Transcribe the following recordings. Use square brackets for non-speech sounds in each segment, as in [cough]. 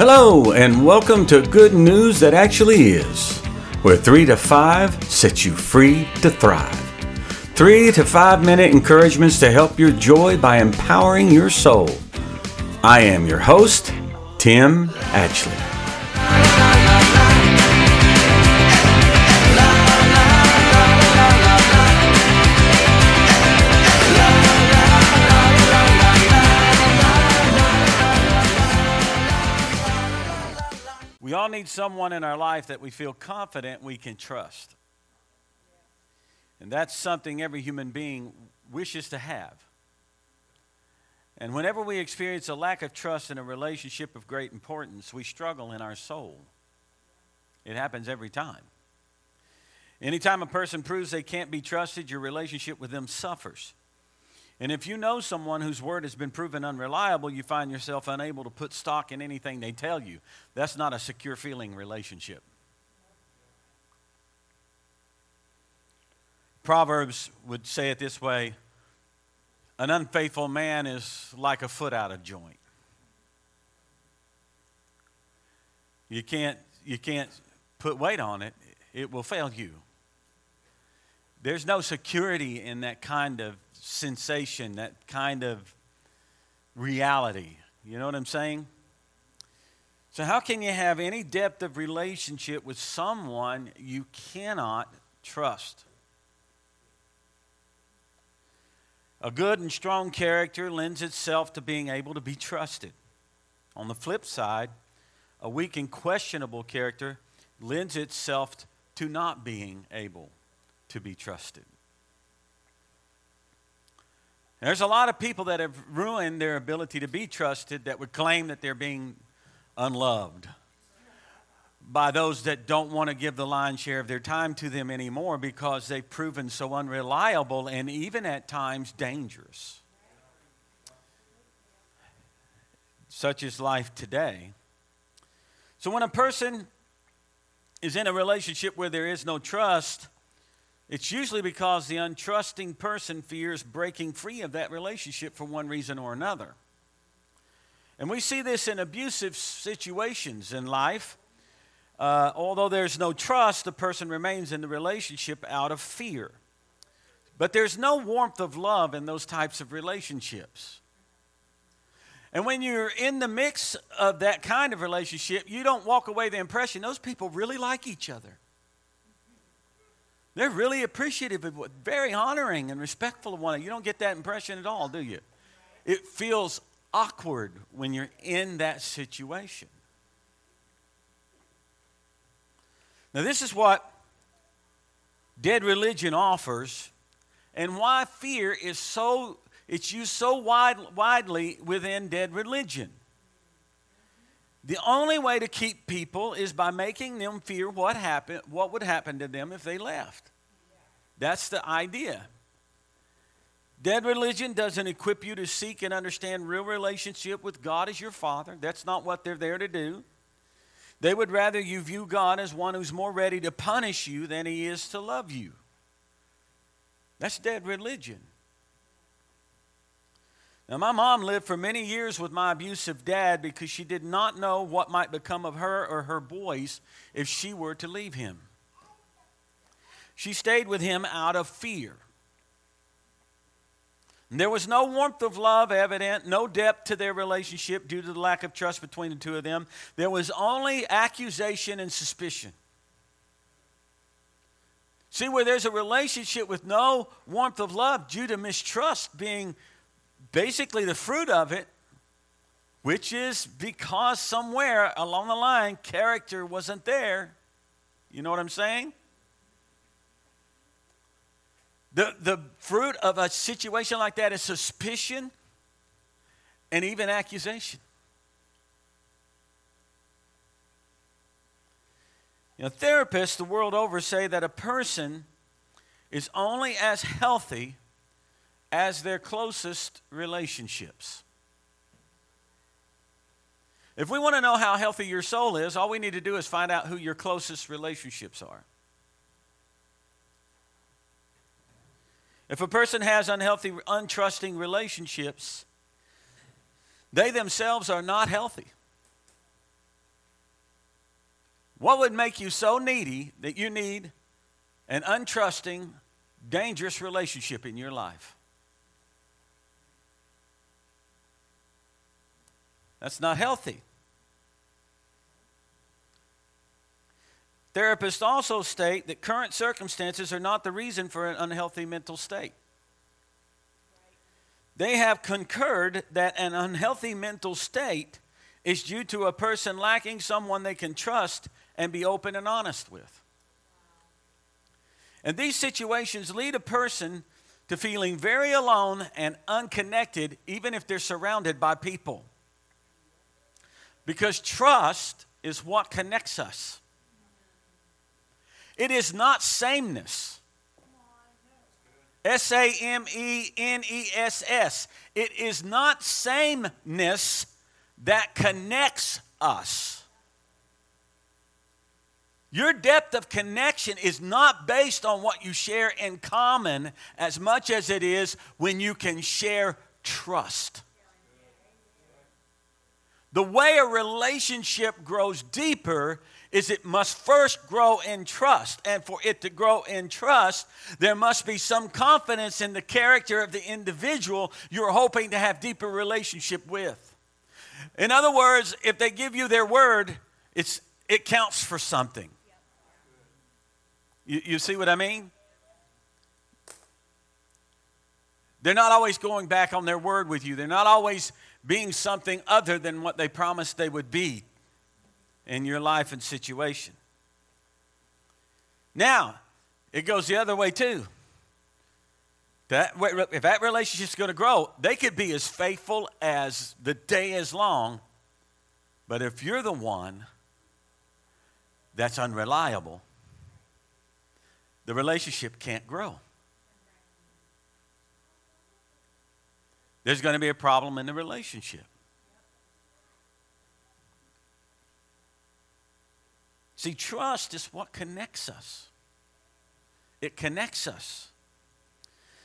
Hello, and welcome to Good News That Actually Is, where 3 to 5 sets you free to thrive. 3 to 5 minute encouragements to help your joy by empowering your soul. I am your host, Tim Atchley. All need someone in our life that we feel confident we can trust. And that's something every human being wishes to have. And whenever we experience a lack of trust in a relationship of great importance, we struggle in our soul. It happens every time. Anytime a person proves they can't be trusted, your relationship with them suffers. And if you know someone whose word has been proven unreliable, you find yourself unable to put stock in anything they tell you. That's not a secure feeling relationship. Proverbs would say it this way an unfaithful man is like a foot out of joint. You can't, you can't put weight on it, it will fail you. There's no security in that kind of sensation, that kind of reality. You know what I'm saying? So, how can you have any depth of relationship with someone you cannot trust? A good and strong character lends itself to being able to be trusted. On the flip side, a weak and questionable character lends itself to not being able to be trusted. There's a lot of people that have ruined their ability to be trusted that would claim that they're being unloved by those that don't want to give the lion's share of their time to them anymore because they've proven so unreliable and even at times dangerous. Such is life today. So when a person is in a relationship where there is no trust, it's usually because the untrusting person fears breaking free of that relationship for one reason or another. And we see this in abusive situations in life uh, although there's no trust, the person remains in the relationship out of fear. But there's no warmth of love in those types of relationships. And when you're in the mix of that kind of relationship, you don't walk away the impression those people really like each other. They're really appreciative of what, very honoring and respectful of one another. You don't get that impression at all, do you? It feels awkward when you're in that situation. Now, this is what dead religion offers and why fear is so it's used so wide, widely within dead religion the only way to keep people is by making them fear what happened what would happen to them if they left that's the idea dead religion doesn't equip you to seek and understand real relationship with god as your father that's not what they're there to do they would rather you view God as one who's more ready to punish you than he is to love you. That's dead religion. Now, my mom lived for many years with my abusive dad because she did not know what might become of her or her boys if she were to leave him. She stayed with him out of fear. There was no warmth of love evident, no depth to their relationship due to the lack of trust between the two of them. There was only accusation and suspicion. See, where there's a relationship with no warmth of love due to mistrust being basically the fruit of it, which is because somewhere along the line character wasn't there. You know what I'm saying? The, the fruit of a situation like that is suspicion and even accusation. You know, therapists the world over say that a person is only as healthy as their closest relationships. If we want to know how healthy your soul is, all we need to do is find out who your closest relationships are. If a person has unhealthy, untrusting relationships, they themselves are not healthy. What would make you so needy that you need an untrusting, dangerous relationship in your life? That's not healthy. Therapists also state that current circumstances are not the reason for an unhealthy mental state. They have concurred that an unhealthy mental state is due to a person lacking someone they can trust and be open and honest with. And these situations lead a person to feeling very alone and unconnected, even if they're surrounded by people. Because trust is what connects us. It is not sameness. S A M E N E S S. It is not sameness that connects us. Your depth of connection is not based on what you share in common as much as it is when you can share trust. The way a relationship grows deeper is it must first grow in trust. And for it to grow in trust, there must be some confidence in the character of the individual you're hoping to have deeper relationship with. In other words, if they give you their word, it's, it counts for something. You, you see what I mean? They're not always going back on their word with you. They're not always being something other than what they promised they would be in your life and situation. Now, it goes the other way too. That, if that relationship's going to grow, they could be as faithful as the day is long. But if you're the one that's unreliable, the relationship can't grow. There's going to be a problem in the relationship. See, trust is what connects us. It connects us.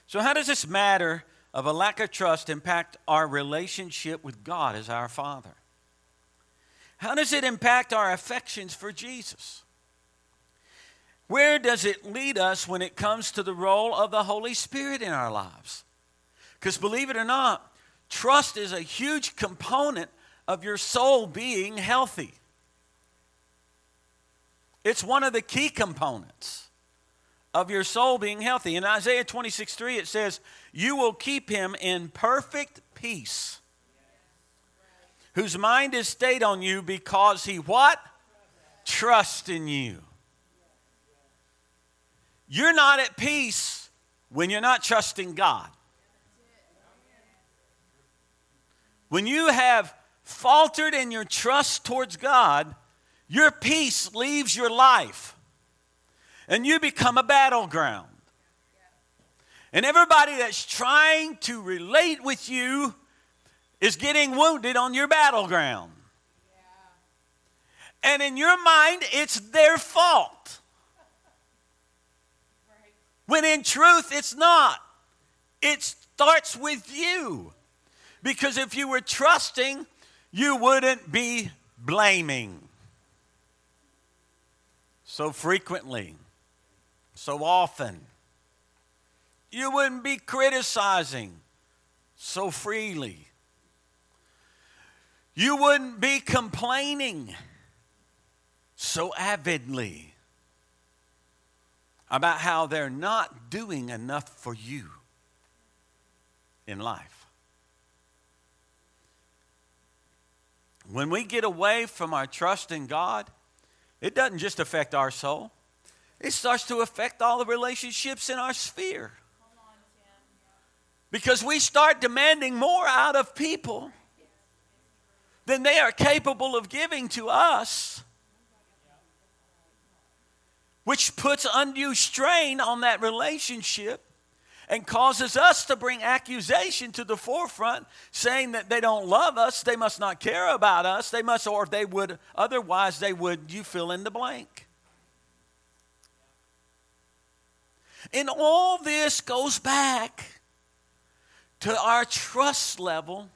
So, how does this matter of a lack of trust impact our relationship with God as our Father? How does it impact our affections for Jesus? Where does it lead us when it comes to the role of the Holy Spirit in our lives? Because believe it or not, trust is a huge component of your soul being healthy. It's one of the key components of your soul being healthy. In Isaiah 26 3, it says, You will keep him in perfect peace, whose mind is stayed on you because he what? Trust in you. You're not at peace when you're not trusting God. When you have faltered in your trust towards God, your peace leaves your life and you become a battleground. And everybody that's trying to relate with you is getting wounded on your battleground. And in your mind, it's their fault. When in truth, it's not. It starts with you. Because if you were trusting, you wouldn't be blaming so frequently so often. You wouldn't be criticizing so freely. You wouldn't be complaining so avidly about how they're not doing enough for you in life. When we get away from our trust in God, it doesn't just affect our soul, it starts to affect all the relationships in our sphere. Because we start demanding more out of people than they are capable of giving to us, which puts undue strain on that relationship and causes us to bring accusation to the forefront saying that they don't love us they must not care about us they must or they would otherwise they would you fill in the blank And all this goes back to our trust level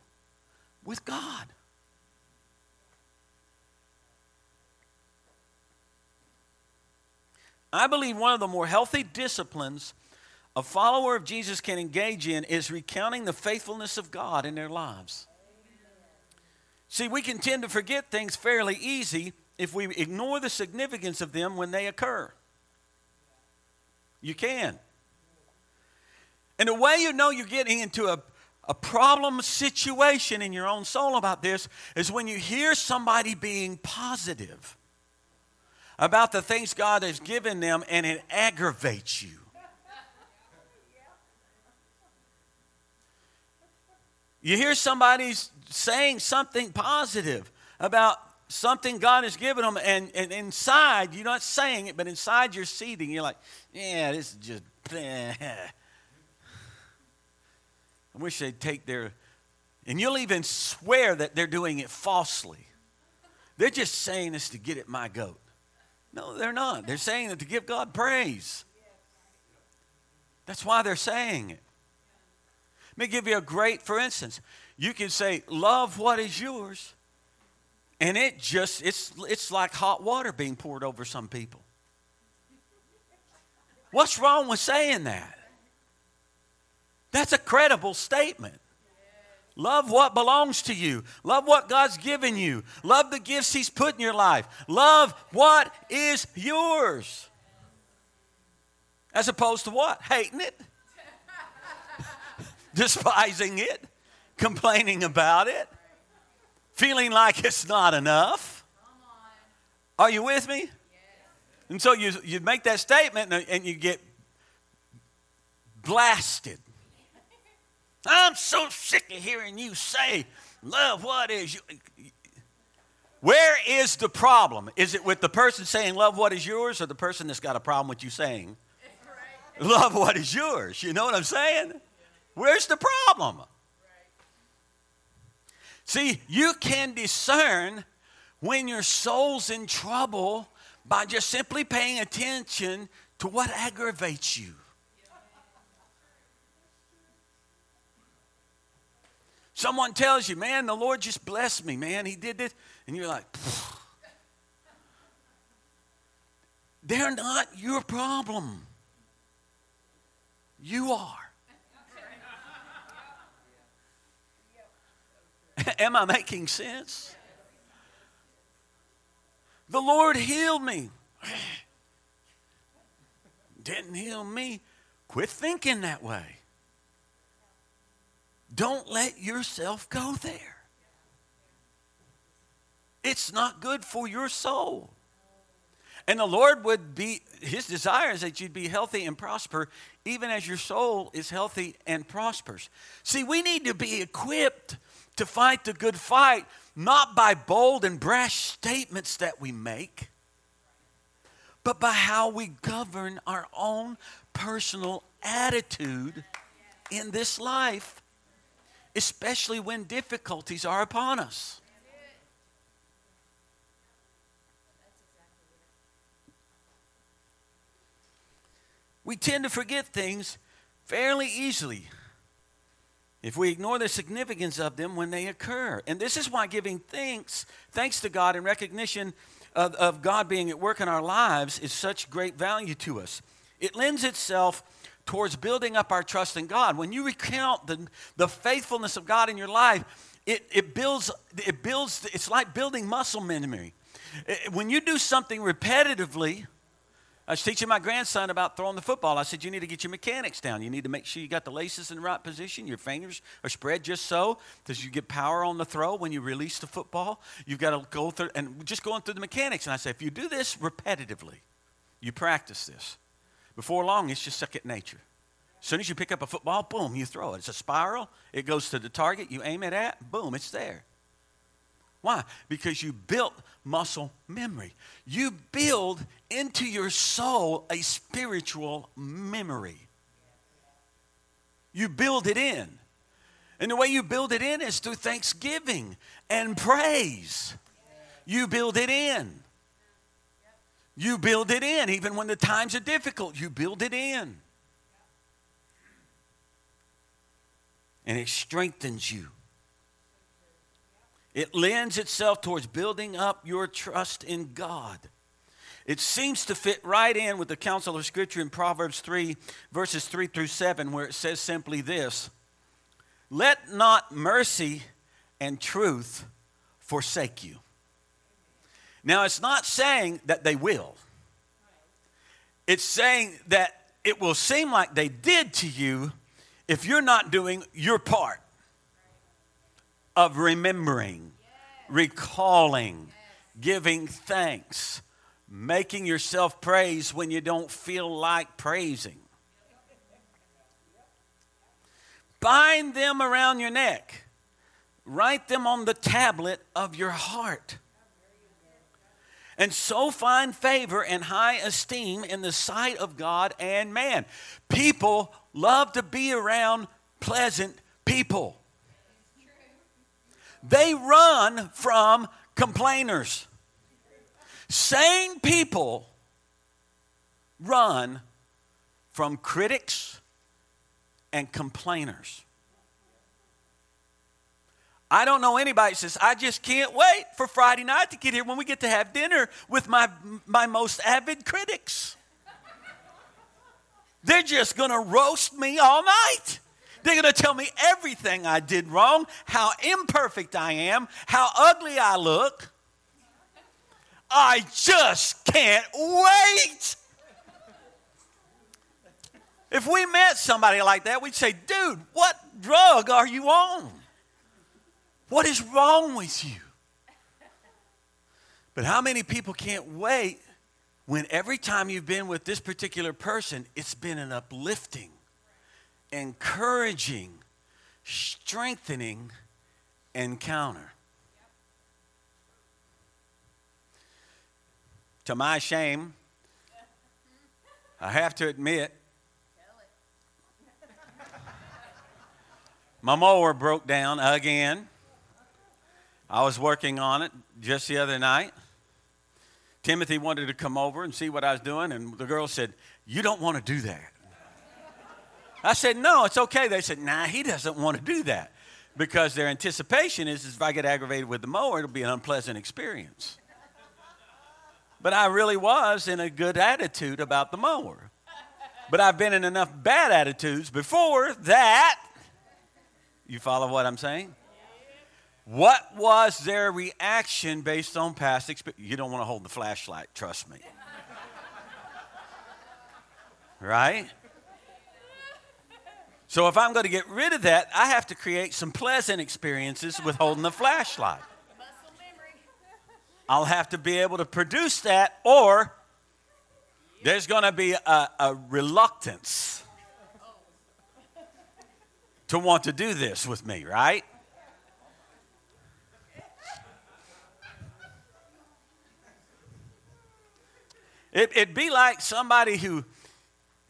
with God. I believe one of the more healthy disciplines a follower of Jesus can engage in is recounting the faithfulness of God in their lives. See, we can tend to forget things fairly easy if we ignore the significance of them when they occur. You can. And the way you know you're getting into a, a problem situation in your own soul about this is when you hear somebody being positive about the things God has given them and it aggravates you. You hear somebody saying something positive about something God has given them, and, and inside, you're not saying it, but inside you're seething. You're like, yeah, this is just. [laughs] I wish they'd take their. And you'll even swear that they're doing it falsely. They're just saying this to get at my goat. No, they're not. They're saying it to give God praise. That's why they're saying it. Let me give you a great, for instance, you can say, Love what is yours. And it just, it's, it's like hot water being poured over some people. What's wrong with saying that? That's a credible statement. Love what belongs to you. Love what God's given you. Love the gifts He's put in your life. Love what is yours. As opposed to what? Hating it, despising it, complaining about it, feeling like it's not enough. Are you with me? And so you, you make that statement and, and you get blasted. I'm so sick of hearing you say, love what is you. Where is the problem? Is it with the person saying, love what is yours, or the person that's got a problem with you saying, love what is yours? You know what I'm saying? Where's the problem? See, you can discern when your soul's in trouble by just simply paying attention to what aggravates you. Someone tells you, man, the Lord just blessed me, man. He did this. And you're like, Pfft. they're not your problem. You are. [laughs] Am I making sense? The Lord healed me. [sighs] Didn't heal me. Quit thinking that way. Don't let yourself go there. It's not good for your soul. And the Lord would be, his desire is that you'd be healthy and prosper, even as your soul is healthy and prospers. See, we need to be equipped to fight the good fight, not by bold and brash statements that we make, but by how we govern our own personal attitude in this life, especially when difficulties are upon us. We tend to forget things fairly easily if we ignore the significance of them when they occur. And this is why giving thanks, thanks to God in recognition of, of God being at work in our lives is such great value to us. It lends itself towards building up our trust in God. When you recount the, the faithfulness of God in your life, it, it builds, it builds, it's like building muscle memory. Eh, when you do something repetitively, I was teaching my grandson about throwing the football. I said, You need to get your mechanics down. You need to make sure you got the laces in the right position. Your fingers are spread just so, because you get power on the throw when you release the football. You've got to go through, and just going through the mechanics. And I said, If you do this repetitively, you practice this, before long, it's just second nature. As soon as you pick up a football, boom, you throw it. It's a spiral. It goes to the target you aim it at, boom, it's there. Why? Because you built muscle memory. You build into your soul a spiritual memory. You build it in. And the way you build it in is through thanksgiving and praise. You build it in. You build it in. Even when the times are difficult, you build it in. And it strengthens you. It lends itself towards building up your trust in God. it seems to fit right in with the counsel of Scripture in Proverbs 3, verses 3 through 7, where it says simply this Let not mercy and truth forsake you. Now, it's not saying that they will, it's saying that it will seem like they did to you if you're not doing your part of remembering, recalling, giving thanks, making yourself praise when you don't feel like praising. Bind them around your neck. Write them on the tablet of your heart. And so find favor and high esteem in the sight of God and man. People love to be around pleasant people. They run from complainers. Sane people run from critics and complainers. I don't know anybody says, I just can't wait for Friday night to get here when we get to have dinner with my, my most avid critics. They're just going to roast me all night. They're going to tell me everything I did wrong, how imperfect I am, how ugly I look. I just can't wait. If we met somebody like that, we'd say, dude, what drug are you on? What is wrong with you? But how many people can't wait when every time you've been with this particular person, it's been an uplifting, encouraging, strengthening encounter? To my shame, I have to admit, my mower broke down again. I was working on it just the other night. Timothy wanted to come over and see what I was doing, and the girl said, You don't want to do that. I said, No, it's okay. They said, Nah, he doesn't want to do that because their anticipation is, is if I get aggravated with the mower, it'll be an unpleasant experience. But I really was in a good attitude about the mower. But I've been in enough bad attitudes before that. You follow what I'm saying? What was their reaction based on past experience? You don't want to hold the flashlight, trust me. right? So if I'm going to get rid of that, I have to create some pleasant experiences with holding the flashlight. I'll have to be able to produce that, or there's going to be a, a reluctance to want to do this with me, right? It, would be like somebody who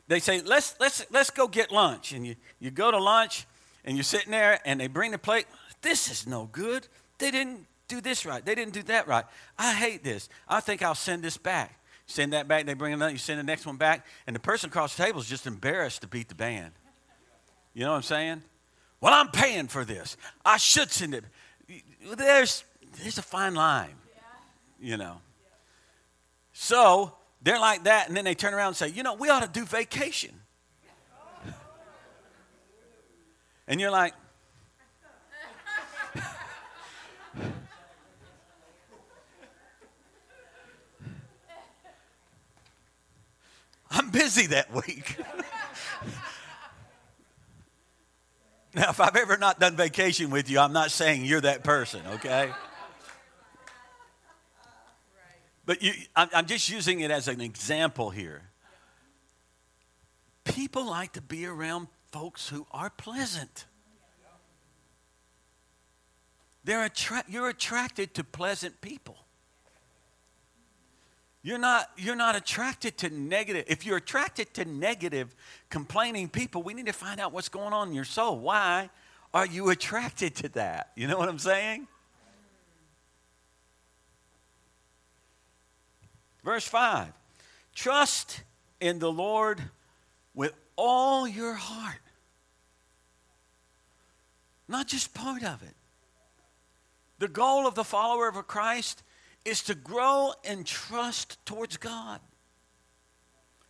they say, let's, let's, let's go get lunch. And you, you go to lunch and you're sitting there and they bring the plate. This is no good. They didn't do this right. They didn't do that right. I hate this. I think I'll send this back. Send that back, they bring another, you send the next one back, and the person across the table is just embarrassed to beat the band. You know what I'm saying? Well, I'm paying for this. I should send it. There's, there's a fine line, you know. So they're like that, and then they turn around and say, you know, we ought to do vacation. [laughs] And you're like, [laughs] I'm busy that week. [laughs] now, if I've ever not done vacation with you, I'm not saying you're that person, okay? But you, I'm just using it as an example here. People like to be around folks who are pleasant. They're attra- you're attracted to pleasant people. You're not, you're not attracted to negative. If you're attracted to negative, complaining people, we need to find out what's going on in your soul. Why are you attracted to that? You know what I'm saying? Verse 5 Trust in the Lord with all your heart, not just part of it. The goal of the follower of Christ is to grow in trust towards God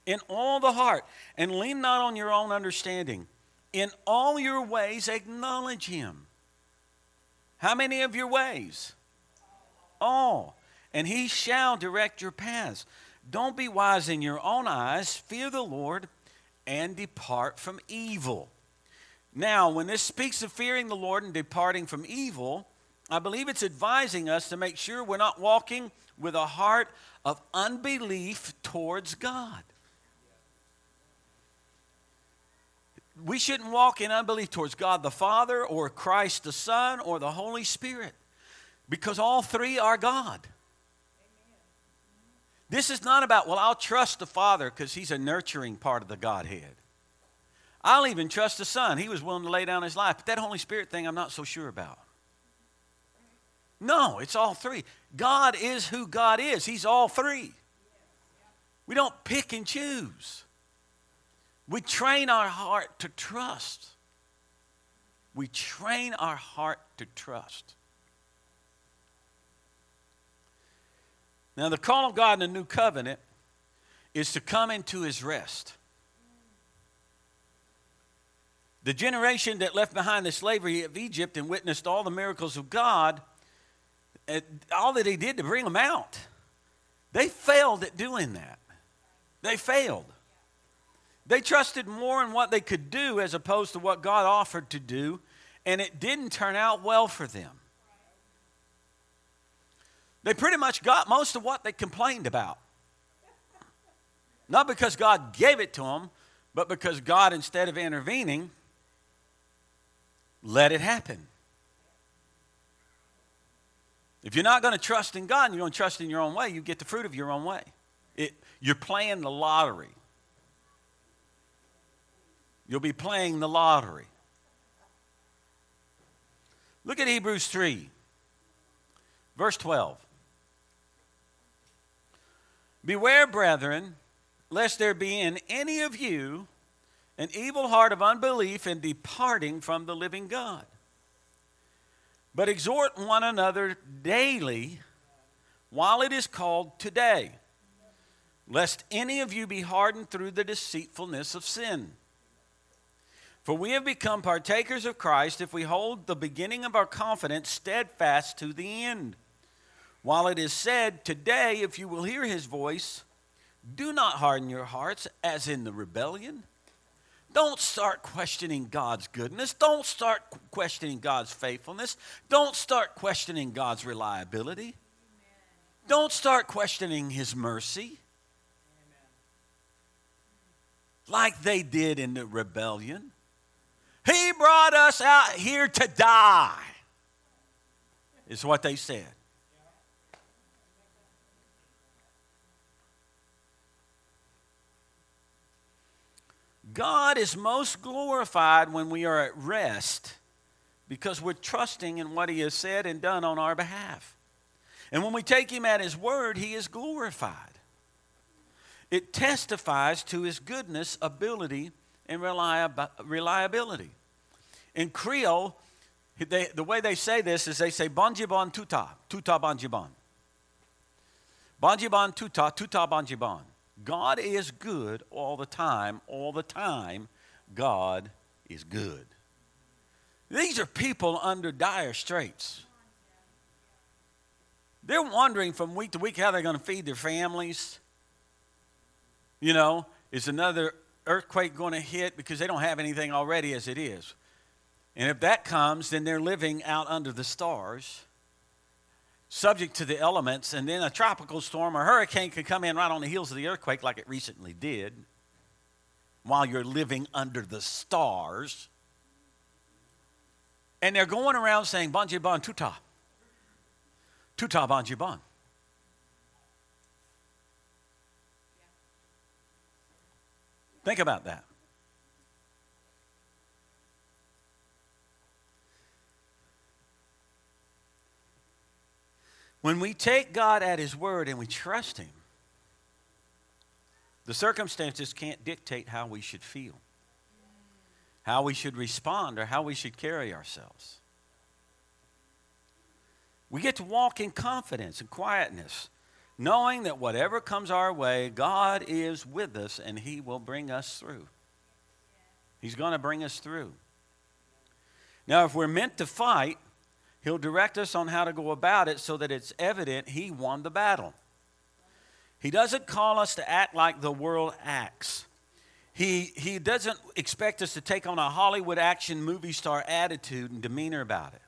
in all the heart and lean not on your own understanding. In all your ways, acknowledge Him. How many of your ways? All. And He shall direct your paths. Don't be wise in your own eyes. Fear the Lord and depart from evil. Now, when this speaks of fearing the Lord and departing from evil, I believe it's advising us to make sure we're not walking with a heart of unbelief towards God. We shouldn't walk in unbelief towards God the Father or Christ the Son or the Holy Spirit because all three are God. This is not about, well, I'll trust the Father because he's a nurturing part of the Godhead. I'll even trust the Son. He was willing to lay down his life. But that Holy Spirit thing, I'm not so sure about. No, it's all three. God is who God is, He's all three. We don't pick and choose. We train our heart to trust. We train our heart to trust. Now, the call of God in the new covenant is to come into his rest. The generation that left behind the slavery of Egypt and witnessed all the miracles of God, all that he did to bring them out, they failed at doing that. They failed. They trusted more in what they could do as opposed to what God offered to do, and it didn't turn out well for them. They pretty much got most of what they complained about. Not because God gave it to them, but because God, instead of intervening, let it happen. If you're not going to trust in God and you're going to trust in your own way, you get the fruit of your own way. It, you're playing the lottery. You'll be playing the lottery. Look at Hebrews 3, verse 12. Beware, brethren, lest there be in any of you an evil heart of unbelief in departing from the living God. But exhort one another daily while it is called today, lest any of you be hardened through the deceitfulness of sin. For we have become partakers of Christ if we hold the beginning of our confidence steadfast to the end. While it is said, Today, if you will hear his voice, do not harden your hearts as in the rebellion. Don't start questioning God's goodness. Don't start questioning God's faithfulness. Don't start questioning God's reliability. Don't start questioning his mercy like they did in the rebellion. He brought us out here to die, is what they said. God is most glorified when we are at rest because we're trusting in what He has said and done on our behalf. And when we take Him at His word, He is glorified. It testifies to His goodness, ability, and reliability. In Creole, they, the way they say this is they say bonjibon tuta, tuta bonjibon. Bonjibon tuta, tuta bonjibon. God is good all the time, all the time, God is good. These are people under dire straits. They're wondering from week to week how they're going to feed their families. You know, is another earthquake going to hit because they don't have anything already as it is? And if that comes, then they're living out under the stars subject to the elements, and then a tropical storm or hurricane could come in right on the heels of the earthquake, like it recently did, while you're living under the stars. And they're going around saying, Banji Ban Tuta. Tuta Banji Ban. Think about that. When we take God at His word and we trust Him, the circumstances can't dictate how we should feel, how we should respond, or how we should carry ourselves. We get to walk in confidence and quietness, knowing that whatever comes our way, God is with us and He will bring us through. He's going to bring us through. Now, if we're meant to fight, He'll direct us on how to go about it so that it's evident He won the battle. He doesn't call us to act like the world acts. He, he doesn't expect us to take on a Hollywood action movie star attitude and demeanor about it.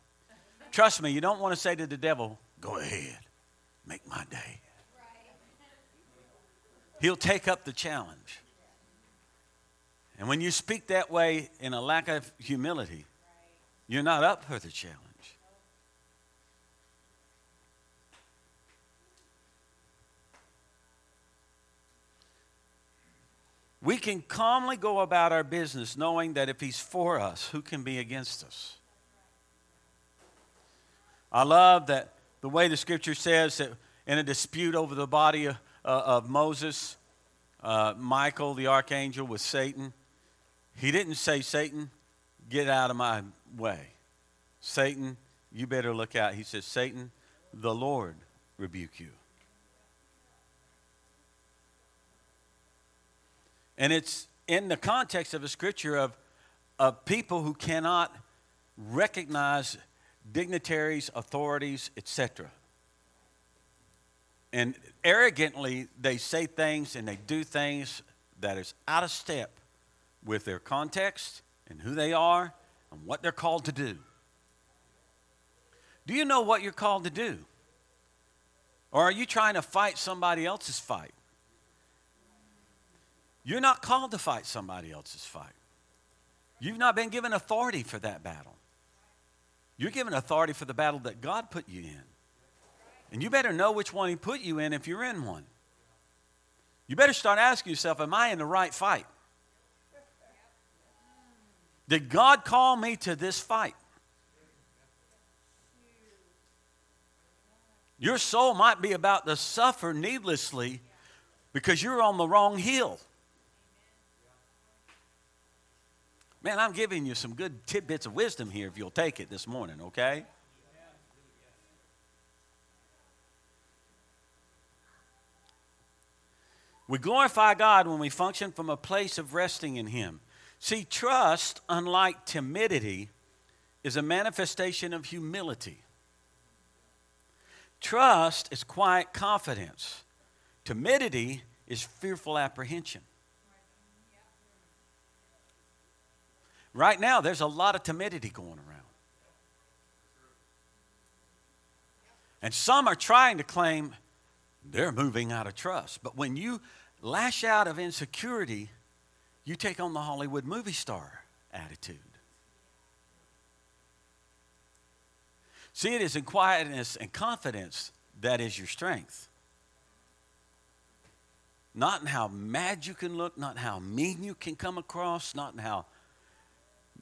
Trust me, you don't want to say to the devil, Go ahead, make my day. He'll take up the challenge. And when you speak that way in a lack of humility, you're not up for the challenge. We can calmly go about our business knowing that if He's for us, who can be against us? I love that the way the scripture says that in a dispute over the body of, uh, of Moses, uh, Michael, the archangel, with Satan, he didn't say, Satan, get out of my way. Satan, you better look out. He says, Satan, the Lord rebuke you. And it's in the context of a scripture of, of people who cannot recognize dignitaries, authorities, etc. And arrogantly, they say things and they do things that is out of step with their context and who they are and what they're called to do. Do you know what you're called to do? Or are you trying to fight somebody else's fight? You're not called to fight somebody else's fight. You've not been given authority for that battle. You're given authority for the battle that God put you in. And you better know which one He put you in if you're in one. You better start asking yourself, Am I in the right fight? Did God call me to this fight? Your soul might be about to suffer needlessly because you're on the wrong hill. Man, I'm giving you some good tidbits of wisdom here if you'll take it this morning, okay? We glorify God when we function from a place of resting in Him. See, trust, unlike timidity, is a manifestation of humility. Trust is quiet confidence. Timidity is fearful apprehension. Right now, there's a lot of timidity going around. And some are trying to claim they're moving out of trust. But when you lash out of insecurity, you take on the Hollywood movie star attitude. See, it is in quietness and confidence that is your strength. Not in how mad you can look, not how mean you can come across, not in how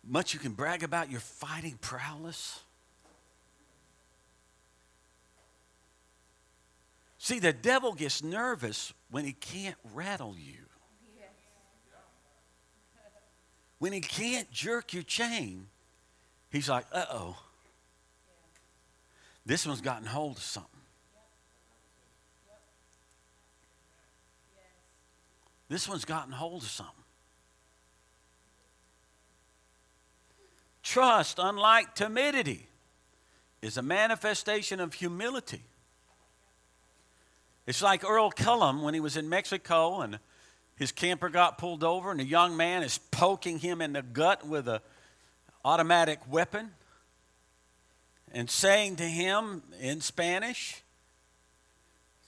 much you can brag about your fighting prowess. See, the devil gets nervous when he can't rattle you. When he can't jerk your chain, he's like, uh oh. This one's gotten hold of something. This one's gotten hold of something. Trust, unlike timidity, is a manifestation of humility. It's like Earl Cullum when he was in Mexico and his camper got pulled over and a young man is poking him in the gut with an automatic weapon and saying to him in Spanish,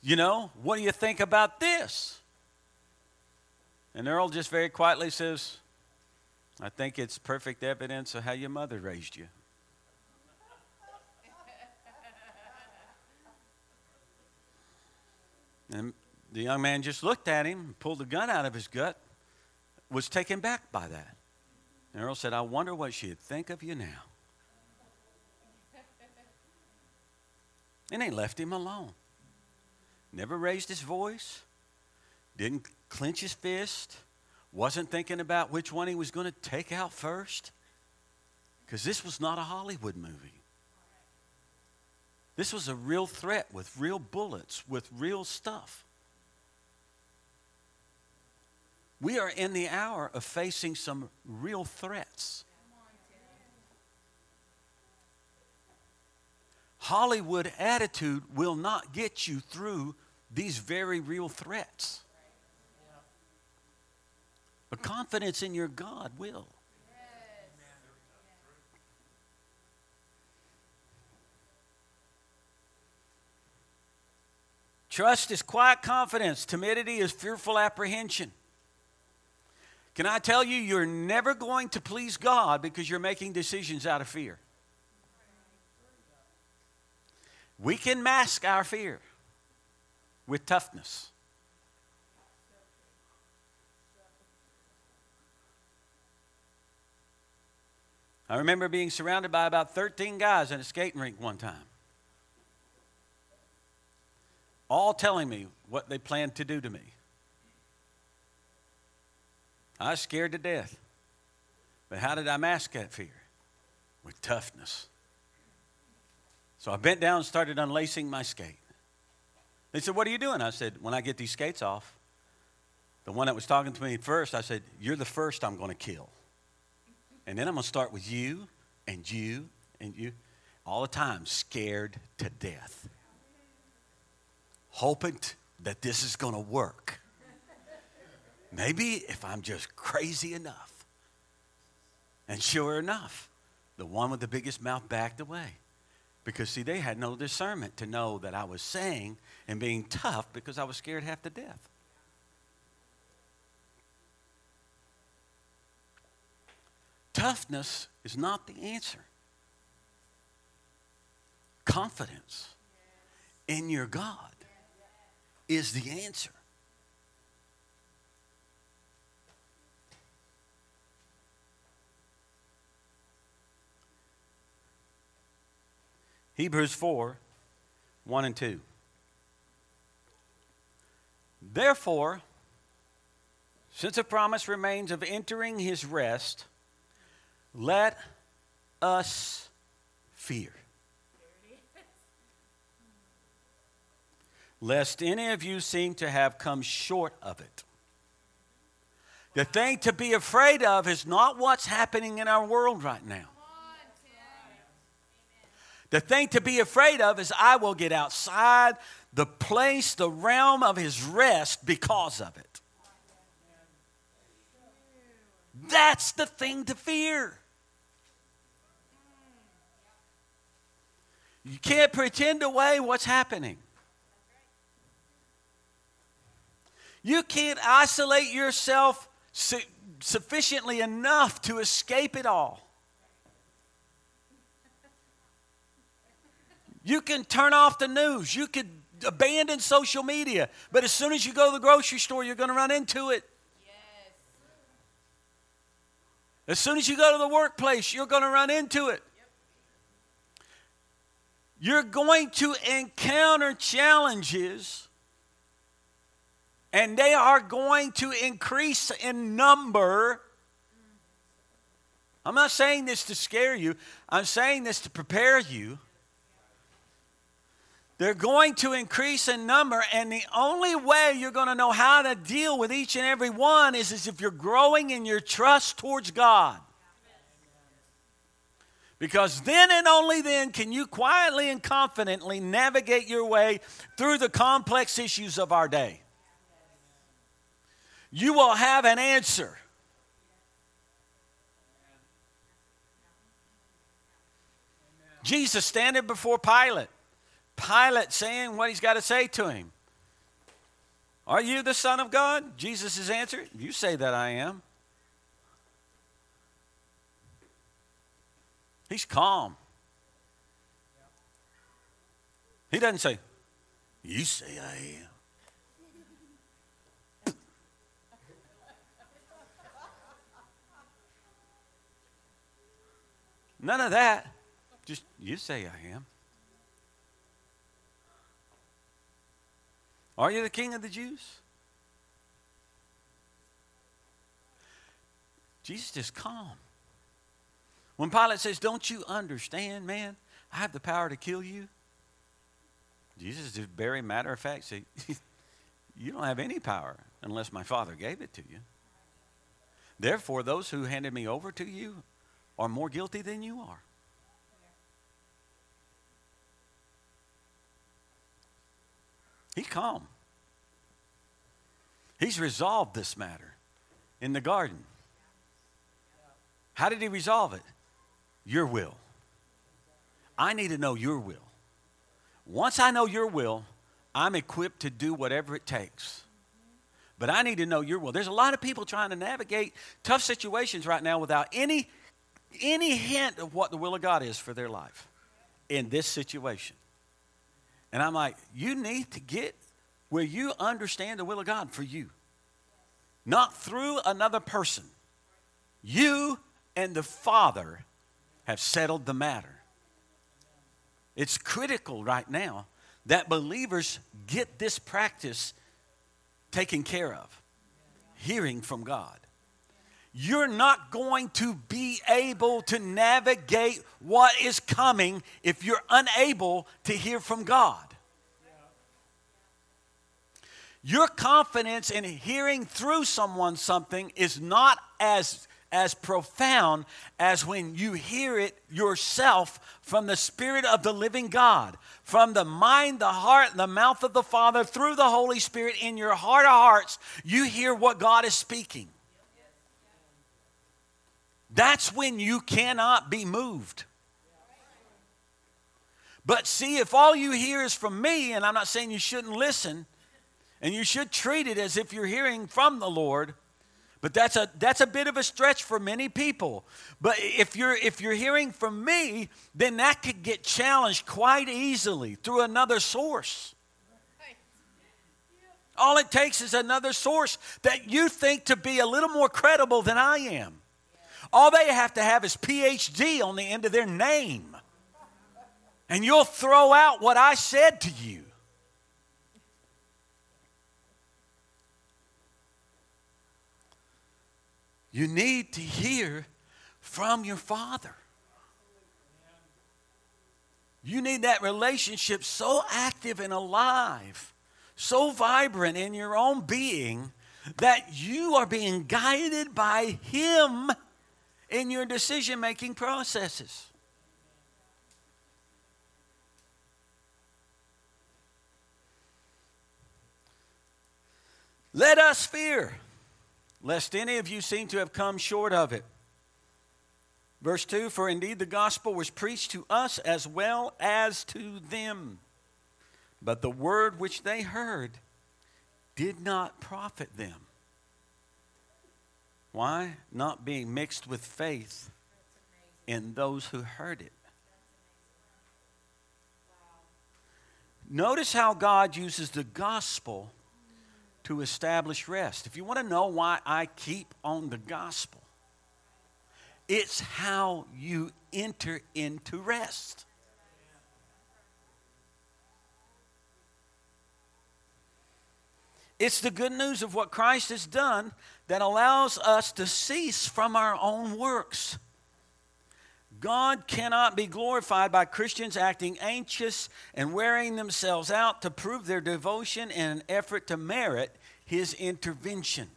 You know, what do you think about this? And Earl just very quietly says, I think it's perfect evidence of how your mother raised you. And the young man just looked at him, pulled the gun out of his gut, was taken back by that. And Earl said, I wonder what she'd think of you now. And they left him alone. Never raised his voice, didn't clench his fist wasn't thinking about which one he was going to take out first. Because this was not a Hollywood movie. This was a real threat with real bullets, with real stuff. We are in the hour of facing some real threats. Hollywood attitude will not get you through these very real threats. But confidence in your God will. Trust is quiet confidence. Timidity is fearful apprehension. Can I tell you, you're never going to please God because you're making decisions out of fear. We can mask our fear with toughness. I remember being surrounded by about 13 guys in a skating rink one time, all telling me what they planned to do to me. I was scared to death. But how did I mask that fear? With toughness. So I bent down and started unlacing my skate. They said, What are you doing? I said, When I get these skates off, the one that was talking to me first, I said, You're the first I'm going to kill. And then I'm going to start with you and you and you. All the time, scared to death. Hoping that this is going to work. Maybe if I'm just crazy enough. And sure enough, the one with the biggest mouth backed away. Because, see, they had no discernment to know that I was saying and being tough because I was scared half to death. Toughness is not the answer. Confidence in your God is the answer. Hebrews 4 1 and 2. Therefore, since a promise remains of entering his rest, let us fear. Lest any of you seem to have come short of it. The thing to be afraid of is not what's happening in our world right now. The thing to be afraid of is I will get outside the place, the realm of his rest because of it. That's the thing to fear. You can't pretend away what's happening. You can't isolate yourself su- sufficiently enough to escape it all. You can turn off the news. You could abandon social media. But as soon as you go to the grocery store, you're going to run into it. Yes. As soon as you go to the workplace, you're going to run into it. You're going to encounter challenges, and they are going to increase in number. I'm not saying this to scare you, I'm saying this to prepare you. They're going to increase in number, and the only way you're going to know how to deal with each and every one is, is if you're growing in your trust towards God. Because then and only then can you quietly and confidently navigate your way through the complex issues of our day. You will have an answer. Jesus standing before Pilate. Pilate saying what he's got to say to him. Are you the Son of God? Jesus' answer, You say that I am. He's calm. He doesn't say, You say I am. None of that. Just, you say I am. Are you the king of the Jews? Jesus is calm. When Pilate says, Don't you understand, man? I have the power to kill you. Jesus is very matter of fact say, [laughs] You don't have any power unless my Father gave it to you. Therefore, those who handed me over to you are more guilty than you are. He's calm. He's resolved this matter in the garden. How did he resolve it? Your will. I need to know your will. Once I know your will, I'm equipped to do whatever it takes. But I need to know your will. There's a lot of people trying to navigate tough situations right now without any, any hint of what the will of God is for their life in this situation. And I'm like, you need to get where you understand the will of God for you, not through another person. You and the Father have settled the matter. It's critical right now that believers get this practice taken care of, hearing from God. You're not going to be able to navigate what is coming if you're unable to hear from God. Your confidence in hearing through someone something is not as as profound as when you hear it yourself from the Spirit of the living God, from the mind, the heart, the mouth of the Father, through the Holy Spirit in your heart of hearts, you hear what God is speaking. That's when you cannot be moved. But see, if all you hear is from me, and I'm not saying you shouldn't listen, and you should treat it as if you're hearing from the Lord, but that's a that's a bit of a stretch for many people. But if you're if you're hearing from me, then that could get challenged quite easily through another source. All it takes is another source that you think to be a little more credible than I am. All they have to have is PhD on the end of their name. And you'll throw out what I said to you. You need to hear from your Father. You need that relationship so active and alive, so vibrant in your own being that you are being guided by Him in your decision making processes. Let us fear lest any of you seem to have come short of it. Verse 2 For indeed the gospel was preached to us as well as to them. But the word which they heard did not profit them. Why? Not being mixed with faith in those who heard it. Notice how God uses the gospel to establish rest. If you want to know why I keep on the gospel, it's how you enter into rest. It's the good news of what Christ has done that allows us to cease from our own works. God cannot be glorified by Christians acting anxious and wearing themselves out to prove their devotion in an effort to merit his intervention.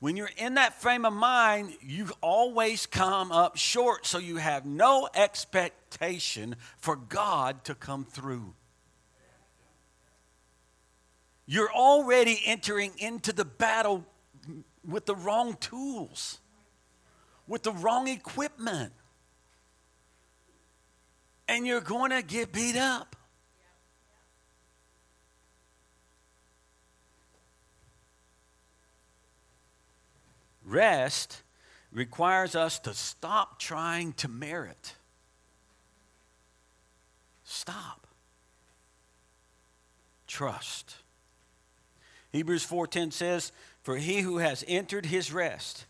When you're in that frame of mind, you always come up short, so you have no expectation for God to come through. You're already entering into the battle with the wrong tools, with the wrong equipment, and you're going to get beat up. Rest requires us to stop trying to merit. Stop. Trust. Hebrews 4:10 says, "For he who has entered his rest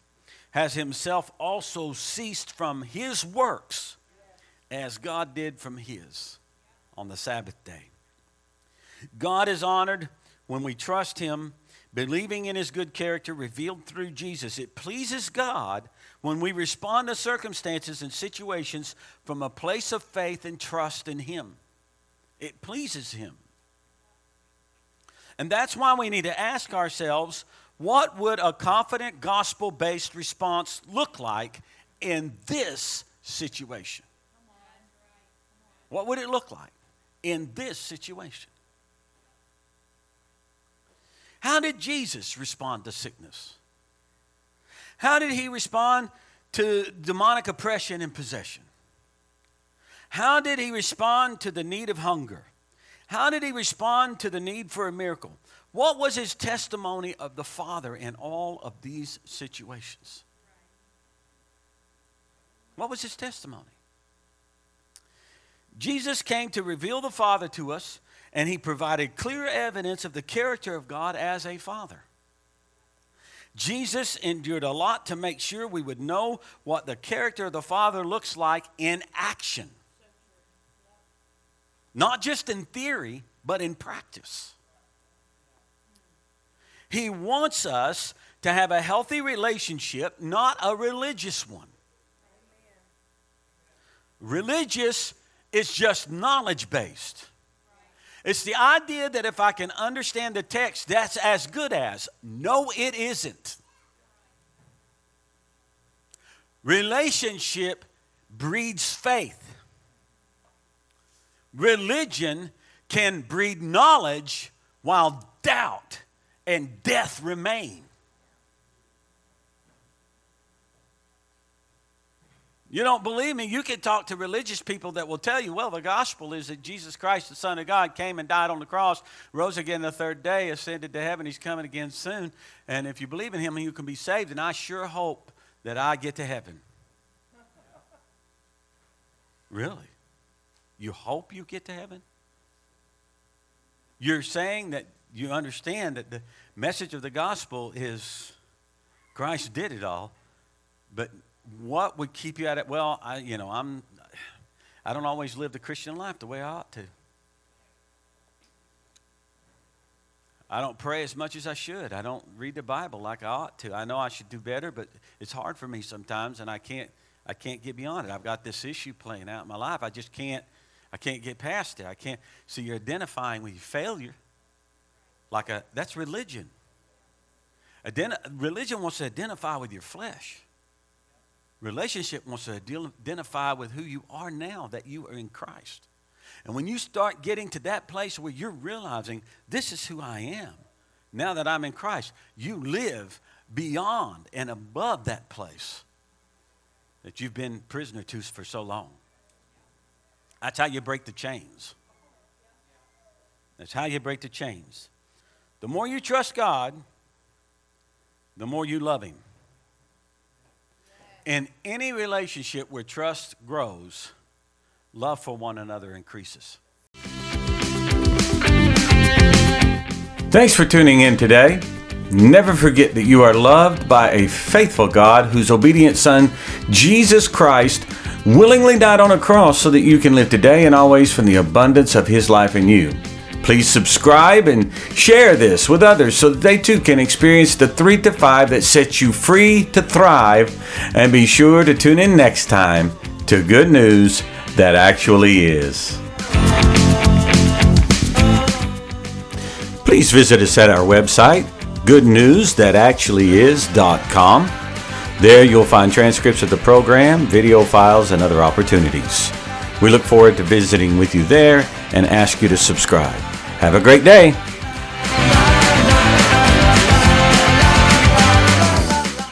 has himself also ceased from his works as God did from his on the Sabbath day." God is honored when we trust him believing in his good character revealed through Jesus. It pleases God when we respond to circumstances and situations from a place of faith and trust in him. It pleases him. And that's why we need to ask ourselves what would a confident gospel based response look like in this situation? What would it look like in this situation? How did Jesus respond to sickness? How did he respond to demonic oppression and possession? How did he respond to the need of hunger? How did he respond to the need for a miracle? What was his testimony of the Father in all of these situations? What was his testimony? Jesus came to reveal the Father to us, and he provided clear evidence of the character of God as a Father. Jesus endured a lot to make sure we would know what the character of the Father looks like in action. Not just in theory, but in practice. He wants us to have a healthy relationship, not a religious one. Religious is just knowledge based. It's the idea that if I can understand the text, that's as good as. No, it isn't. Relationship breeds faith. Religion can breed knowledge while doubt and death remain. You don't believe me? You can talk to religious people that will tell you, well, the gospel is that Jesus Christ, the Son of God, came and died on the cross, rose again the third day, ascended to heaven. He's coming again soon. And if you believe in him, you can be saved. And I sure hope that I get to heaven. [laughs] Really? You hope you get to heaven? You're saying that you understand that the message of the gospel is Christ did it all, but what would keep you at it? Well, I, you know, I'm, I don't always live the Christian life the way I ought to. I don't pray as much as I should. I don't read the Bible like I ought to. I know I should do better, but it's hard for me sometimes, and I can't. I can't get beyond it. I've got this issue playing out in my life. I just can't. I can't get past it. I can't. So you're identifying with your failure, like a. That's religion. Identi- religion wants to identify with your flesh. Relationship wants to identify with who you are now that you are in Christ. And when you start getting to that place where you're realizing this is who I am, now that I'm in Christ, you live beyond and above that place that you've been prisoner to for so long. That's how you break the chains. That's how you break the chains. The more you trust God, the more you love Him. In any relationship where trust grows, love for one another increases. Thanks for tuning in today. Never forget that you are loved by a faithful God whose obedient Son, Jesus Christ, willingly died on a cross so that you can live today and always from the abundance of His life in you. Please subscribe and share this with others so that they too can experience the three to five that sets you free to thrive. And be sure to tune in next time to Good News That Actually Is. Please visit us at our website, goodnewsthatactuallyis.com. There you'll find transcripts of the program, video files, and other opportunities. We look forward to visiting with you there and ask you to subscribe. Have a great day.